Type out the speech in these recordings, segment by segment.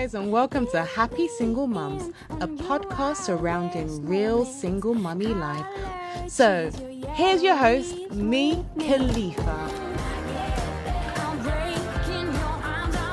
guys, and welcome to Happy Single Mums, a podcast surrounding real single mummy life. So, here's your host, me, Khalifa.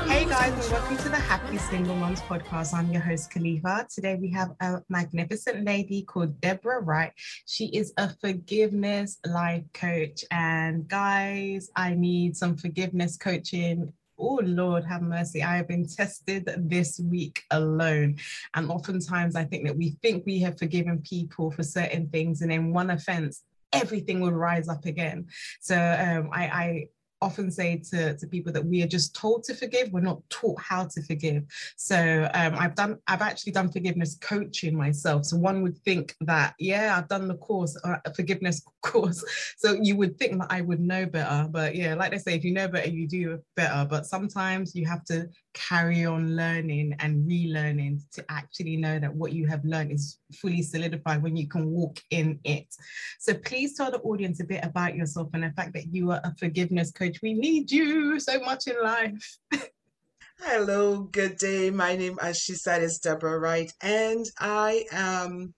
Hey guys, and welcome to the Happy Single Mums podcast. I'm your host, Khalifa. Today we have a magnificent lady called Deborah Wright. She is a forgiveness life coach. And guys, I need some forgiveness coaching oh Lord, have mercy. I have been tested this week alone. And oftentimes I think that we think we have forgiven people for certain things, and in one offense, everything will rise up again. So um, I, I often say to, to people that we are just told to forgive we're not taught how to forgive. So um, i've done i've actually done forgiveness coaching myself. So one would think that yeah i've done the course uh, forgiveness course. So you would think that i would know better but yeah like they say if you know better you do better. But sometimes you have to carry on learning and relearning to actually know that what you have learned is fully solidified when you can walk in it. So please tell the audience a bit about yourself and the fact that you are a forgiveness coach. We need you so much in life. Hello, good day. My name, as she said, is Deborah Wright, and I am.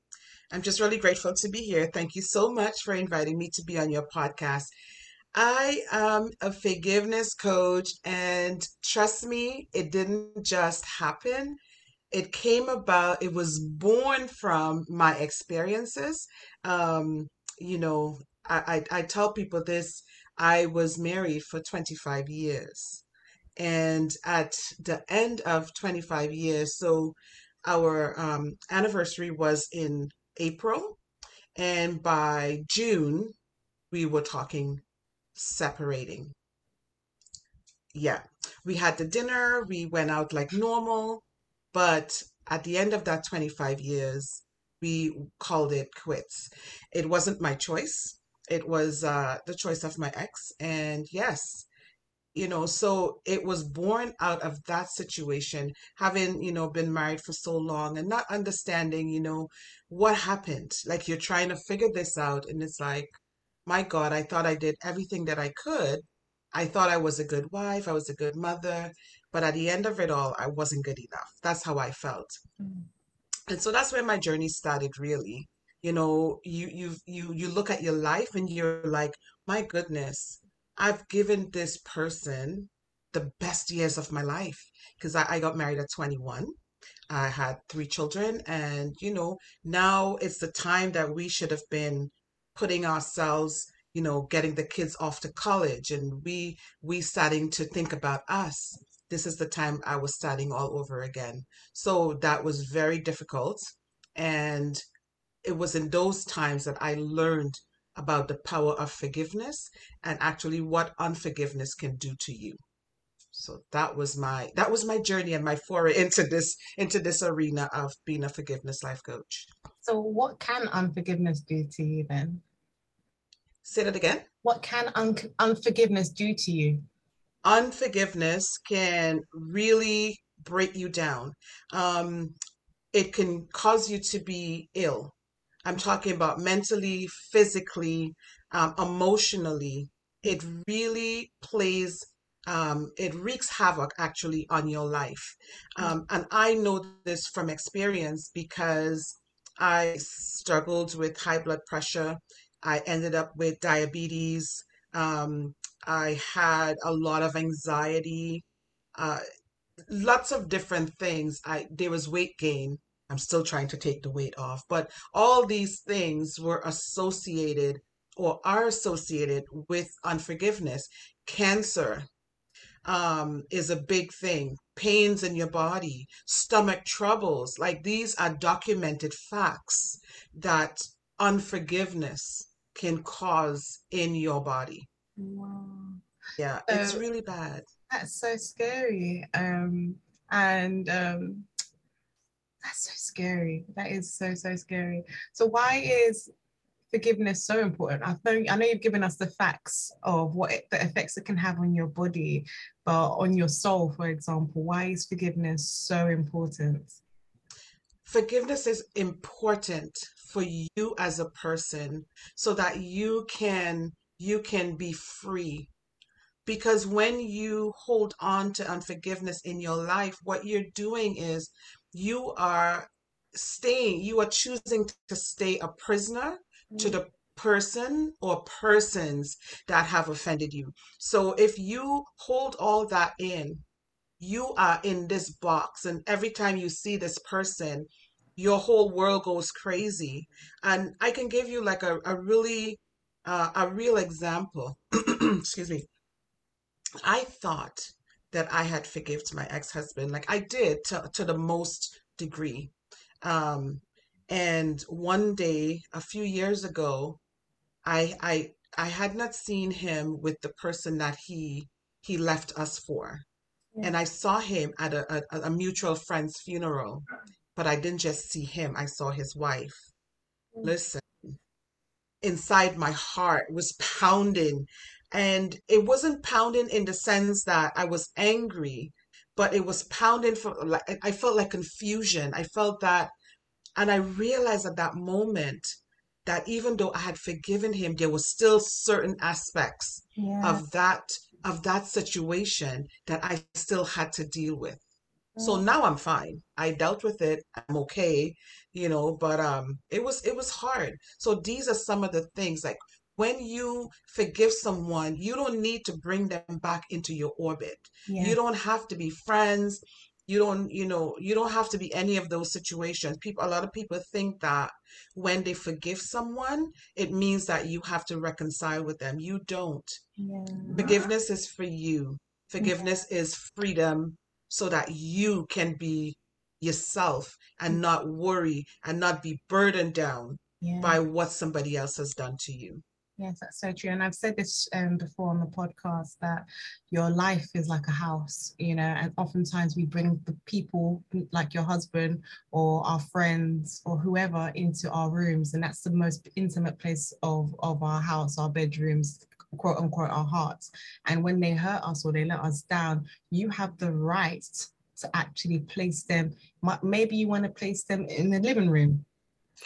I'm just really grateful to be here. Thank you so much for inviting me to be on your podcast. I am a forgiveness coach, and trust me, it didn't just happen. It came about, it was born from my experiences. Um, you know, I, I, I tell people this I was married for 25 years. And at the end of 25 years, so our um, anniversary was in April. And by June, we were talking separating. Yeah, we had the dinner, we went out like normal, but at the end of that 25 years, we called it quits. It wasn't my choice. It was uh, the choice of my ex. And yes, you know, so it was born out of that situation, having, you know, been married for so long and not understanding, you know, what happened. Like you're trying to figure this out. And it's like, my God, I thought I did everything that I could. I thought I was a good wife, I was a good mother, but at the end of it all, I wasn't good enough. That's how I felt. Mm. And so that's where my journey started really. You know, you you you you look at your life and you're like, my goodness, I've given this person the best years of my life because I, I got married at 21. I had three children, and you know, now it's the time that we should have been putting ourselves you know getting the kids off to college and we we starting to think about us. This is the time i was starting all over again. So that was very difficult and it was in those times that i learned about the power of forgiveness and actually what unforgiveness can do to you. So that was my that was my journey and my foray into this into this arena of being a forgiveness life coach. So what can unforgiveness do to you then Say that again. What can un- unforgiveness do to you? Unforgiveness can really break you down. Um, it can cause you to be ill. I'm talking about mentally, physically, um, emotionally. It really plays, um, it wreaks havoc actually on your life. Um, and I know this from experience because I struggled with high blood pressure I ended up with diabetes. Um, I had a lot of anxiety, uh, lots of different things. I there was weight gain. I'm still trying to take the weight off, but all these things were associated or are associated with unforgiveness. Cancer um, is a big thing. Pains in your body, stomach troubles, like these are documented facts that unforgiveness can cause in your body. Wow. Yeah, so it's really bad. That's so scary. Um, and um, that's so scary. That is so so scary. So why is forgiveness so important? I know I know you've given us the facts of what it, the effects it can have on your body, but on your soul, for example, why is forgiveness so important? Forgiveness is important for you as a person so that you can you can be free because when you hold on to unforgiveness in your life, what you're doing is you are staying, you are choosing to stay a prisoner to mm. the person or persons that have offended you. So if you hold all that in, you are in this box, and every time you see this person, your whole world goes crazy. And I can give you like a, a really uh, a real example. Excuse me. I thought that I had forgived my ex-husband, like I did to, to the most degree. Um, and one day, a few years ago, I I I had not seen him with the person that he he left us for. Yeah. And I saw him at a, a, a mutual friend's funeral, but I didn't just see him, I saw his wife. Mm. Listen, inside my heart was pounding. And it wasn't pounding in the sense that I was angry, but it was pounding for like I felt like confusion. I felt that and I realized at that moment that even though I had forgiven him, there were still certain aspects of that of that situation that I still had to deal with. So Mm. now I'm fine. I dealt with it. I'm okay, you know, but um it was it was hard. So these are some of the things like when you forgive someone, you don't need to bring them back into your orbit. Yeah. You don't have to be friends. You don't, you know, you don't have to be any of those situations. People, a lot of people think that when they forgive someone, it means that you have to reconcile with them. You don't. Yeah. Forgiveness is for you. Forgiveness is freedom so that you can be yourself and not worry and not be burdened down Yeah. by what somebody else has done to you. Yes, that's so true. And I've said this um, before on the podcast that your life is like a house, you know, and oftentimes we bring the people like your husband or our friends or whoever into our rooms. And that's the most intimate place of, of our house, our bedrooms, quote unquote, our hearts. And when they hurt us or they let us down, you have the right to actually place them. Maybe you want to place them in the living room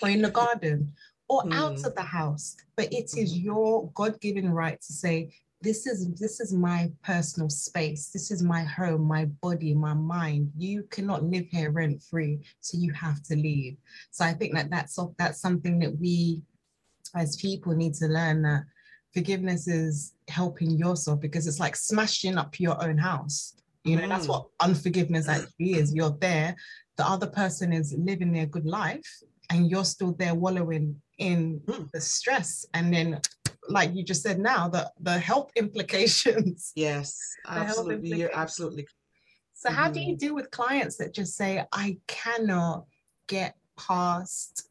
or in the garden or out Mm. of the house but it is your god-given right to say this is this is my personal space this is my home my body my mind you cannot live here rent free so you have to leave so i think that that's that's something that we as people need to learn that forgiveness is helping yourself because it's like smashing up your own house you know that's Mm. what unforgiveness actually is you're there the other person is living their good life and you're still there wallowing in Mm. the stress and then like you just said now the the health implications Yes, absolutely. You're absolutely so how do you deal with clients that just say i cannot get past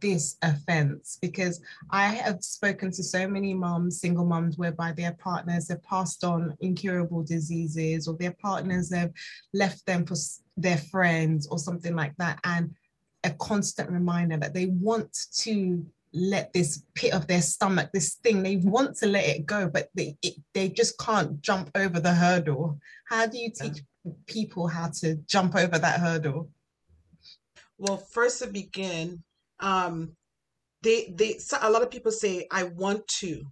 this offense because i have spoken to so many moms single moms whereby their partners have passed on incurable diseases or their partners have left them for their friends or something like that. And a constant reminder that they want to let this pit of their stomach this thing they want to let it go but they it, they just can't jump over the hurdle. How do you teach people how to jump over that hurdle? Well, first to begin, um, they they so a lot of people say I want to,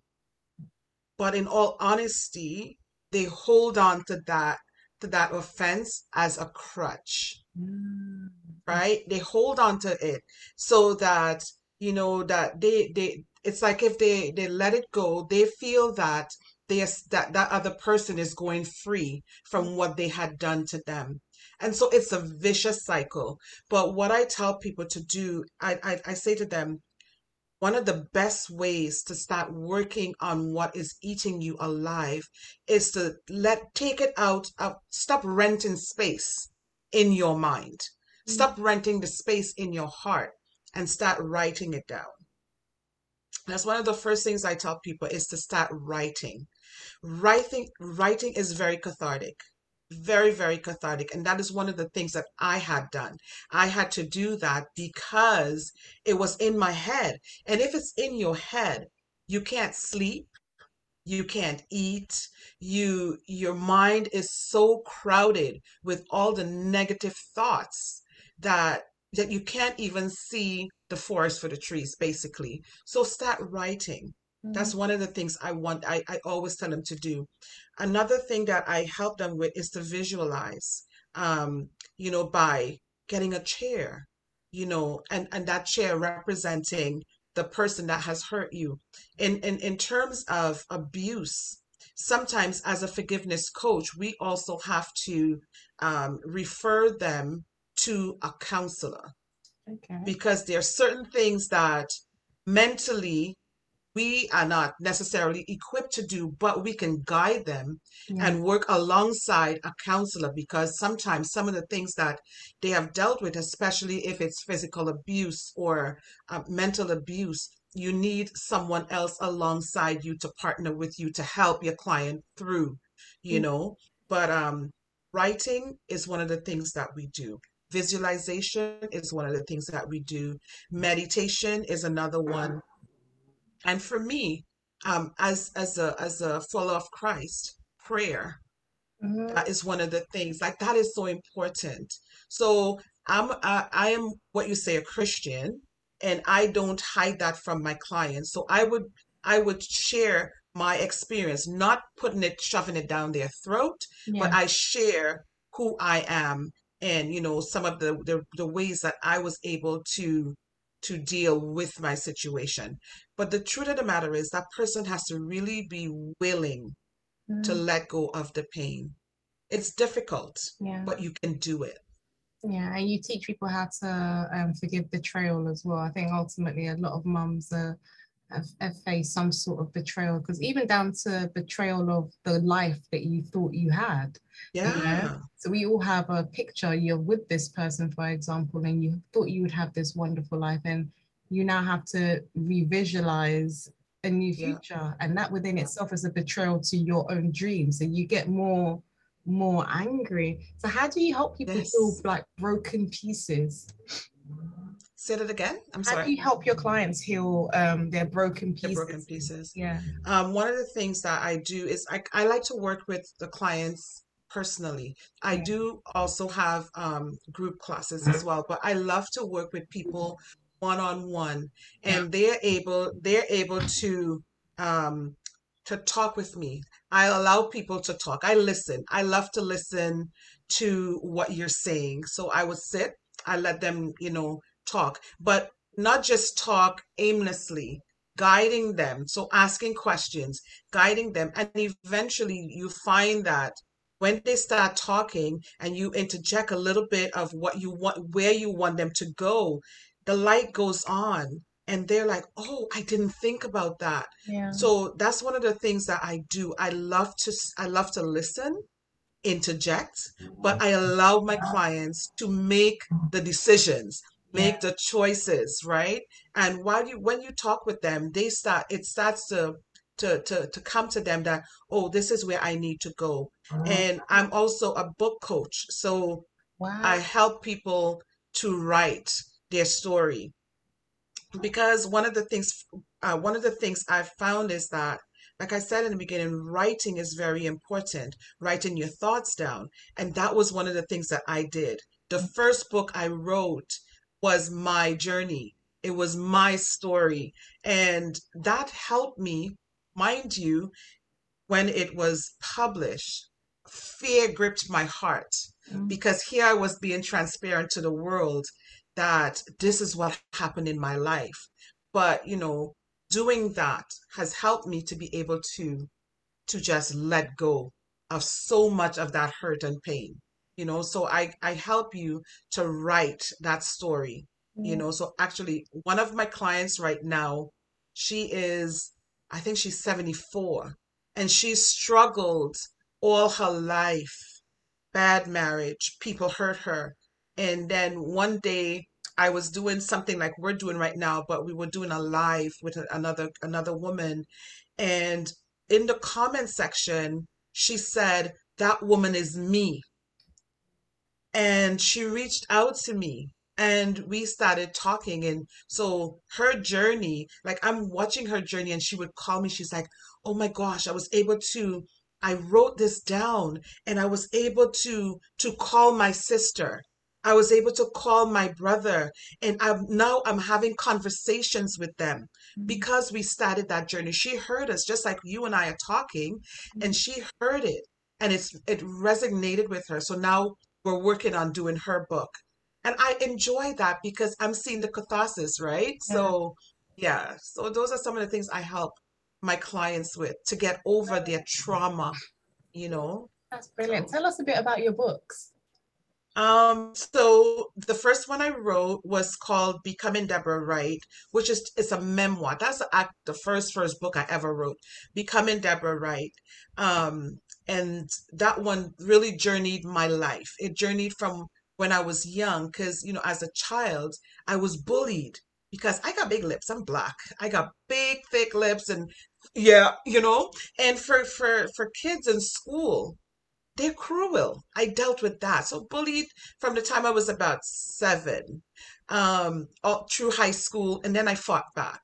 but in all honesty, they hold on to that to that offense as a crutch, right? They hold on to it so that you know that they they it's like if they they let it go, they feel that they that that other person is going free from what they had done to them. And so it's a vicious cycle. But what I tell people to do, I, I, I say to them, one of the best ways to start working on what is eating you alive is to let take it out of stop renting space in your mind. Mm. Stop renting the space in your heart and start writing it down. That's one of the first things I tell people is to start writing. Writing writing is very cathartic. Very, very cathartic. And that is one of the things that I had done. I had to do that because it was in my head. And if it's in your head, you can't sleep, you can't eat, you your mind is so crowded with all the negative thoughts that that you can't even see the forest for the trees, basically. So start writing. That's one of the things I want, I, I always tell them to do. Another thing that I help them with is to visualize, um, you know, by getting a chair, you know, and, and that chair representing the person that has hurt you. In, in, in terms of abuse, sometimes as a forgiveness coach, we also have to um, refer them to a counselor Okay. because there are certain things that mentally we are not necessarily equipped to do, but we can guide them Yeah. and work alongside a counselor because sometimes some of the things that they have dealt with, especially if it's physical abuse or uh, mental abuse, you need someone else alongside you to partner with you to help your client through, you Mm. know. But um, writing is one of the things that we do. Visualization is one of the things that we do. Meditation is another one and for me, um, as as a as a follower of Christ, prayer Mhm. that is one of the things like that is so important. So I'm I, I am what you say a Christian, and I don't hide that from my clients. So I would I would share my experience, not putting it shoving it down their throat, but I share who I am and you know some of the the, the ways that I was able to to deal with my situation. But the truth of the matter is that person has to really be willing to Mm. let go of the pain. It's difficult, Yeah. but you can do it. Yeah. And you teach people how to um, forgive betrayal as well. I think ultimately a lot of mums uh, have, have faced some sort of betrayal because even down to betrayal of the life that you thought you had. you know Yeah. so we all have a picture you're with this person for example and you thought you would have this wonderful life and you now have to re-visualize a new Yeah. future and that within itself is a betrayal to your own dreams and you get more more angry so how do you help people Yes. like broken pieces Say that again. I'm sorry. how do you help your clients heal um their broken pieces broken pieces. yeah Um, one of the things that I do is I, I like to work with the clients personally. I Yeah. do also have um, group classes as well, but I love to work with people one on one, and they're able they're able to um, to talk with me. I allow people to talk. I listen. I love to listen to what you're saying. So I would sit. I let them, you know, talk, but not just talk aimlessly guiding them. So asking questions, guiding them. And eventually you find that when they start talking and you interject a little bit of what you want, where you want them to go, the light goes on and they're like, oh, I didn't think about that. yeah So that's one of the things that I do. I love to, I love to listen, interject, but I allow my clients to make the decisions, yeah make the choices, right? And while you when you talk with them, they start it starts to to to to come to them that, oh, this is where I need to go. And I'm also a book coach. So I help people to write their story because one of the things uh, one of the things I've found is that like I said in the beginning, writing is very important, writing your thoughts down. And that was one of the things that I did. The first book I wrote was my journey. It was my story. And that helped me, mind you, when it was published, fear gripped my heart Mm. because here I was being transparent to the world that this is what happened in my life. But, you know, doing that has helped me to be able to to just let go of so much of that hurt and pain. You know, so I I help you to write that story. You mm-hmm. know, so actually one of my clients right now, she is I think she's 74 and she struggled all her life bad marriage, people hurt her. And then one day I was doing something like we're doing right now, but we were doing a live with another another woman. And in the comment section, she said, That woman is me. And she reached out to me and we started talking. And so her journey, like I'm watching her journey, and she would call me. She's like, Oh my gosh, I was able to, I wrote this down and I was able to to call my sister. I was able to call my brother and I'm now I'm having conversations with them. mm-hmm. because we started that journey. She heard us just like you and I are talking, mm-hmm. and she heard it and it's it resonated with her. So now we're working on doing her book. And I enjoy that because I'm seeing the catharsis, right? Yeah. So yeah. So those are some of the things I help my clients with to get over their trauma, you know. That's brilliant. Tell us a bit about your books. Um, so the first one I wrote was called Becoming Deborah Wright, which is it's a memoir. That's the, act, the first first book I ever wrote, Becoming Deborah Wright. Um, and that one really journeyed my life. It journeyed from when I was young, because you know, as a child, I was bullied because I got big lips. I'm black. I got big, thick lips, and yeah, you know. And for for for kids in school, they're cruel. I dealt with that. So bullied from the time I was about seven, um, all through high school, and then I fought back.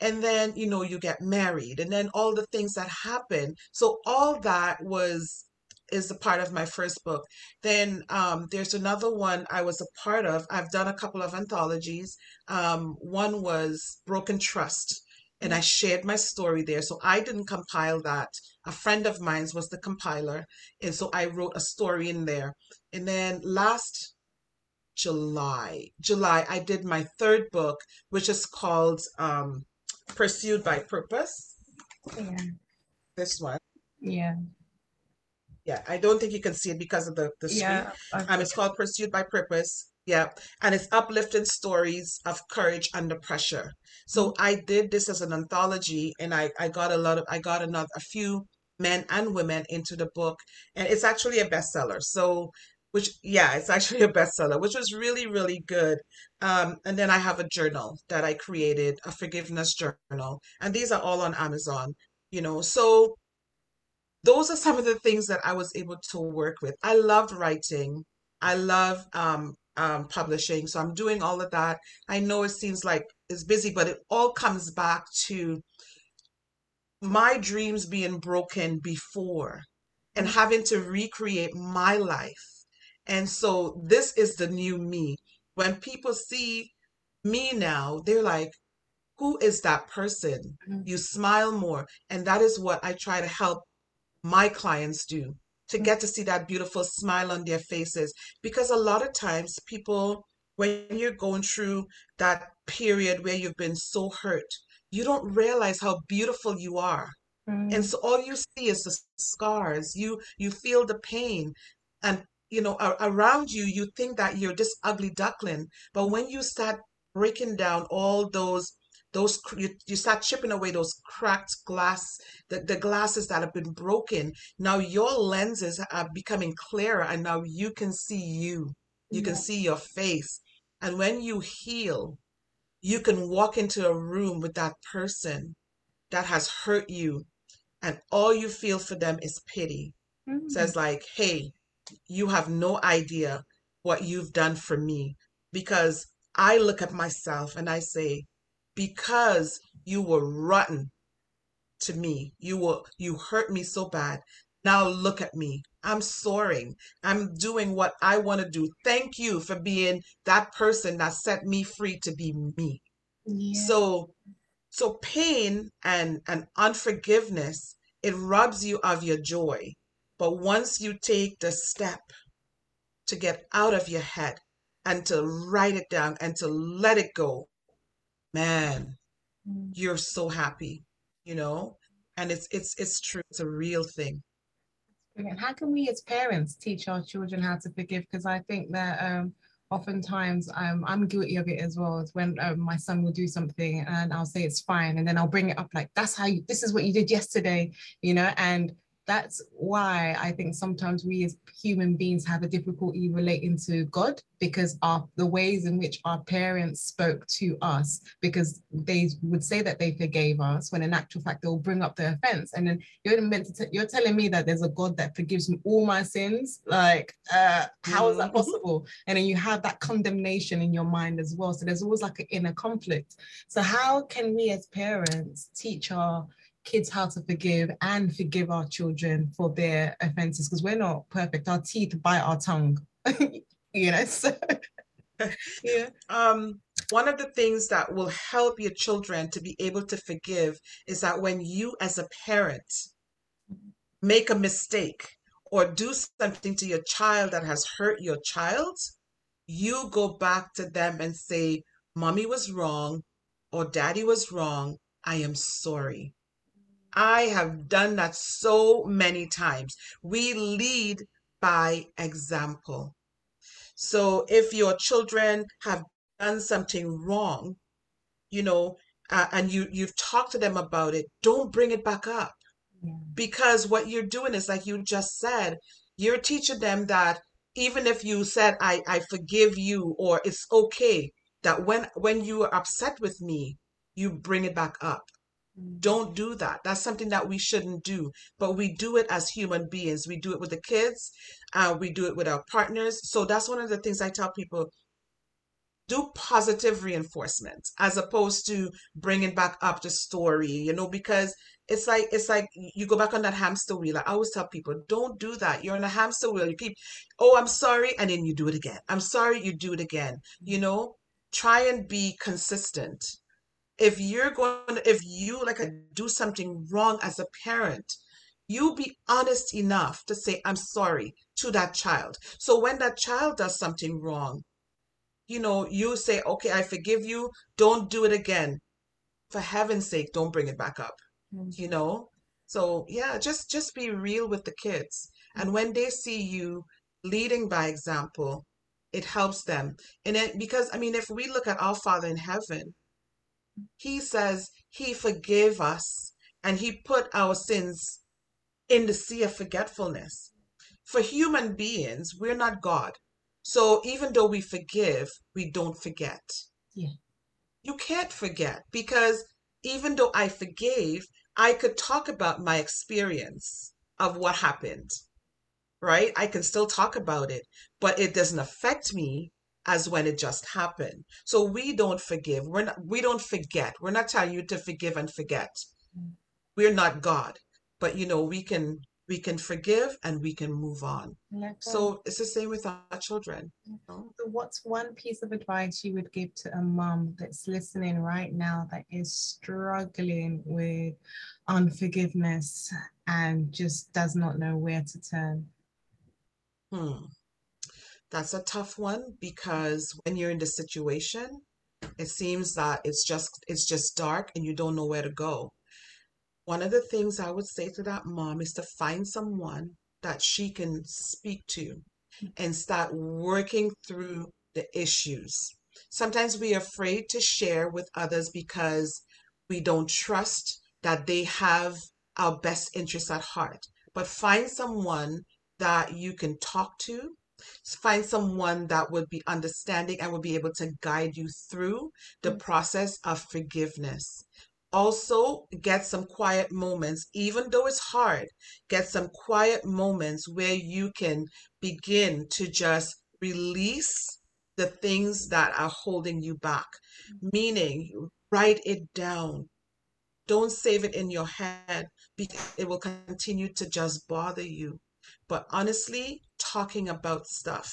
And then, you know, you get married, and then all the things that happen. So all that was is a part of my first book. Then um, there's another one I was a part of. I've done a couple of anthologies. Um, one was Broken Trust, and I shared my story there. So I didn't compile that. A friend of mine was the compiler, and so I wrote a story in there. And then last July, July, I did my third book, which is called um, Pursued by Purpose. Yeah. This one. Yeah. Yeah, I don't think you can see it because of the the screen. Yeah, um, it's called Pursued by Purpose. Yeah, and it's uplifting stories of courage under pressure. So mm-hmm. I did this as an anthology, and I I got a lot of I got another a few men and women into the book, and it's actually a bestseller. So which yeah it's actually a bestseller which was really really good um, and then i have a journal that i created a forgiveness journal and these are all on amazon you know so those are some of the things that i was able to work with i loved writing i love um, um, publishing. So I'm doing all of that. I know it seems like it's busy, but it all comes back to my dreams being broken before and having to recreate my life. And so this is the new me. When people see me now, they're like, who is that person? Mm-hmm. You smile more. And that is what I try to help my clients do to get to see that beautiful smile on their faces. Because a lot of times, people, when you're going through that period where you've been so hurt, you don't realize how beautiful you are. Mm. And so all you see is the scars. You you feel the pain, and you know around you you think that you're this ugly duckling. But when you start breaking down all those those you, you start chipping away those cracked glass the, the glasses that have been broken now your lenses are becoming clearer and now you can see you you yeah. can see your face and when you heal you can walk into a room with that person that has hurt you and all you feel for them is pity mm-hmm. says like hey you have no idea what you've done for me because i look at myself and i say because you were rotten to me. You were you hurt me so bad. Now look at me. I'm soaring. I'm doing what I want to do. Thank you for being that person that set me free to be me. Yeah. So so pain and and unforgiveness it robs you of your joy. But once you take the step to get out of your head and to write it down and to let it go, man, mm. you're so happy, you know? And it's it's it's true. It's a real thing. And how can we as parents teach our children how to forgive? Because I think that um, oftentimes um, I'm guilty of it as well. As when um, my son will do something and I'll say it's fine, and then I'll bring it up like that's how you. This is what you did yesterday, you know. And that's why I think sometimes we as human beings have a difficulty relating to God because of the ways in which our parents spoke to us, because they would say that they forgave us, when in actual fact they'll bring up the offense. And then you're meant to t- you're telling me that there's a God that forgives me all my sins. Like, uh, how is that mm-hmm. possible? And then you have that condemnation in your mind as well. So there's always like an inner conflict. So how can we as parents teach our kids how to forgive and forgive our children for their offenses because we're not perfect. Our teeth bite our tongue, you know. So yeah. Um, one of the things that will help your children to be able to forgive is that when you, as a parent, make a mistake or do something to your child that has hurt your child, you go back to them and say, Mommy was wrong or Daddy was wrong. I am sorry. I have done that so many times. We lead by example. So if your children have done something wrong, you know, uh, and you you've talked to them about it, don't bring it back up. Yeah. Because what you're doing is like you just said, you're teaching them that even if you said I I forgive you or it's okay that when when you are upset with me, you bring it back up. Don't do that. That's something that we shouldn't do. But we do it as human beings. We do it with the kids. Uh, we do it with our partners. So that's one of the things I tell people do positive reinforcement as opposed to bringing back up the story you know because it's like it's like you go back on that hamster wheel i always tell people don't do that you're on a hamster wheel you keep oh i'm sorry and then you do it again i'm sorry you do it again you know try and be consistent if you're going if you like do something wrong as a parent you be honest enough to say i'm sorry to that child so when that child does something wrong you know, you say, okay, I forgive you. Don't do it again. For heaven's sake, don't bring it back up. Mm. You know? So yeah, just just be real with the kids. And when they see you leading by example, it helps them. And it because I mean, if we look at our Father in heaven, he says he forgave us and he put our sins in the sea of forgetfulness. For human beings, we're not God. So even though we forgive, we don't forget. Yeah. You can't forget because even though I forgave, I could talk about my experience of what happened, right? I can still talk about it, but it doesn't affect me as when it just happened. So we don't forgive. We're not, we don't forget. We're not telling you to forgive and forget. Mm. We're not God, but you know, we can we can forgive and we can move on. So it's the same with our children. So what's one piece of advice you would give to a mom that's listening right now that is struggling with unforgiveness and just does not know where to turn? Hmm. That's a tough one because when you're in the situation, it seems that it's just it's just dark and you don't know where to go. One of the things I would say to that mom is to find someone that she can speak to and start working through the issues. Sometimes we're afraid to share with others because we don't trust that they have our best interests at heart. But find someone that you can talk to, find someone that would be understanding and would be able to guide you through the mm. process of forgiveness. Also, get some quiet moments, even though it's hard, get some quiet moments where you can begin to just release the things that are holding you back. Mm. Meaning, write it down. Don't save it in your head because it will continue to just bother you. But honestly, talking about stuff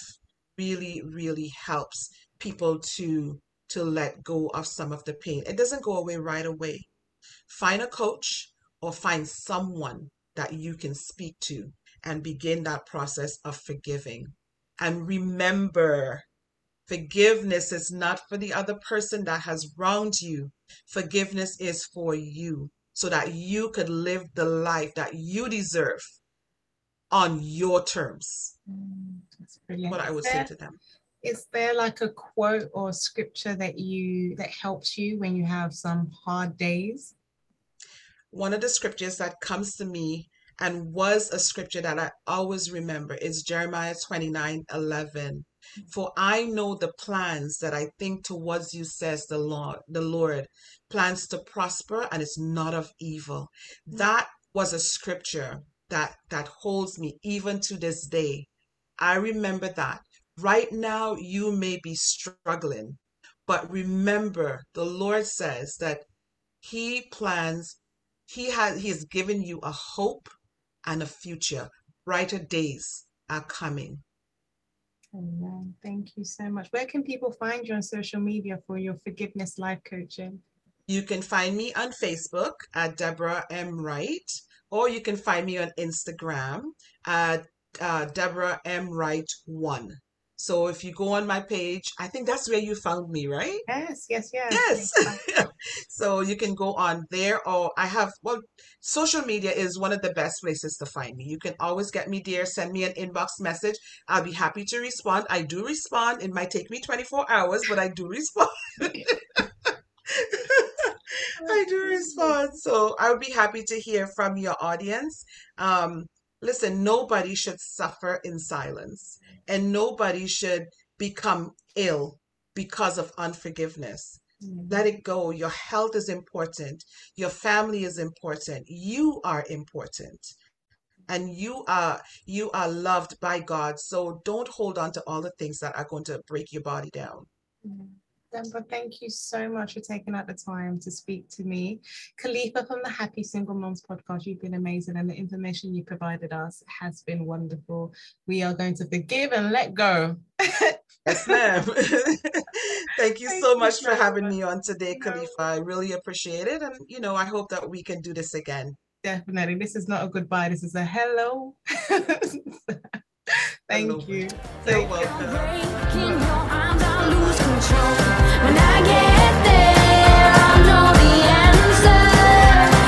really, really helps people to to let go of some of the pain. It doesn't go away right away. Find a coach or find someone that you can speak to and begin that process of forgiving. And remember, forgiveness is not for the other person that has wronged you. Forgiveness is for you so that you could live the life that you deserve on your terms. Mm, That's brilliant. What I would say to them. Is there like a quote or scripture that you that helps you when you have some hard days? One of the scriptures that comes to me and was a scripture that I always remember is Jeremiah 29 11. For I know the plans that I think towards you, says the Lord, the Lord, plans to prosper and it's not of evil. That was a scripture that that holds me even to this day. I remember that. Right now, you may be struggling, but remember, the Lord says that He plans, He has He has given you a hope and a future. Brighter days are coming. Amen. Thank you so much. Where can people find you on social media for your forgiveness life coaching? You can find me on Facebook at Deborah M. Wright, or you can find me on Instagram at uh, Deborah M. Wright 1. So if you go on my page, I think that's where you found me, right? Yes, yes, yes. Yes. so you can go on there, or I have, well, social media is one of the best places to find me. You can always get me there, send me an inbox message. I'll be happy to respond. I do respond. It might take me 24 hours, but I do respond. I do respond. So I would be happy to hear from your audience. Um, listen, nobody should suffer in silence, and nobody should become ill because of unforgiveness. Mm-hmm. Let it go. Your health is important. Your family is important. You are important. And you are you are loved by God. So don't hold on to all the things that are going to break your body down. Mm-hmm. Deborah, thank you so much for taking out the time to speak to me. Khalifa from the Happy Single Moms podcast, you've been amazing and the information you provided us has been wonderful. We are going to forgive and let go. yes, ma'am. thank you thank so much you for having me on today, Khalifa. I really appreciate it. And, you know, I hope that we can do this again. Definitely. This is not a goodbye. This is a hello. Thank hello. you. You're welcome. Get There, I'll know the answer.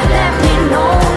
Let me know.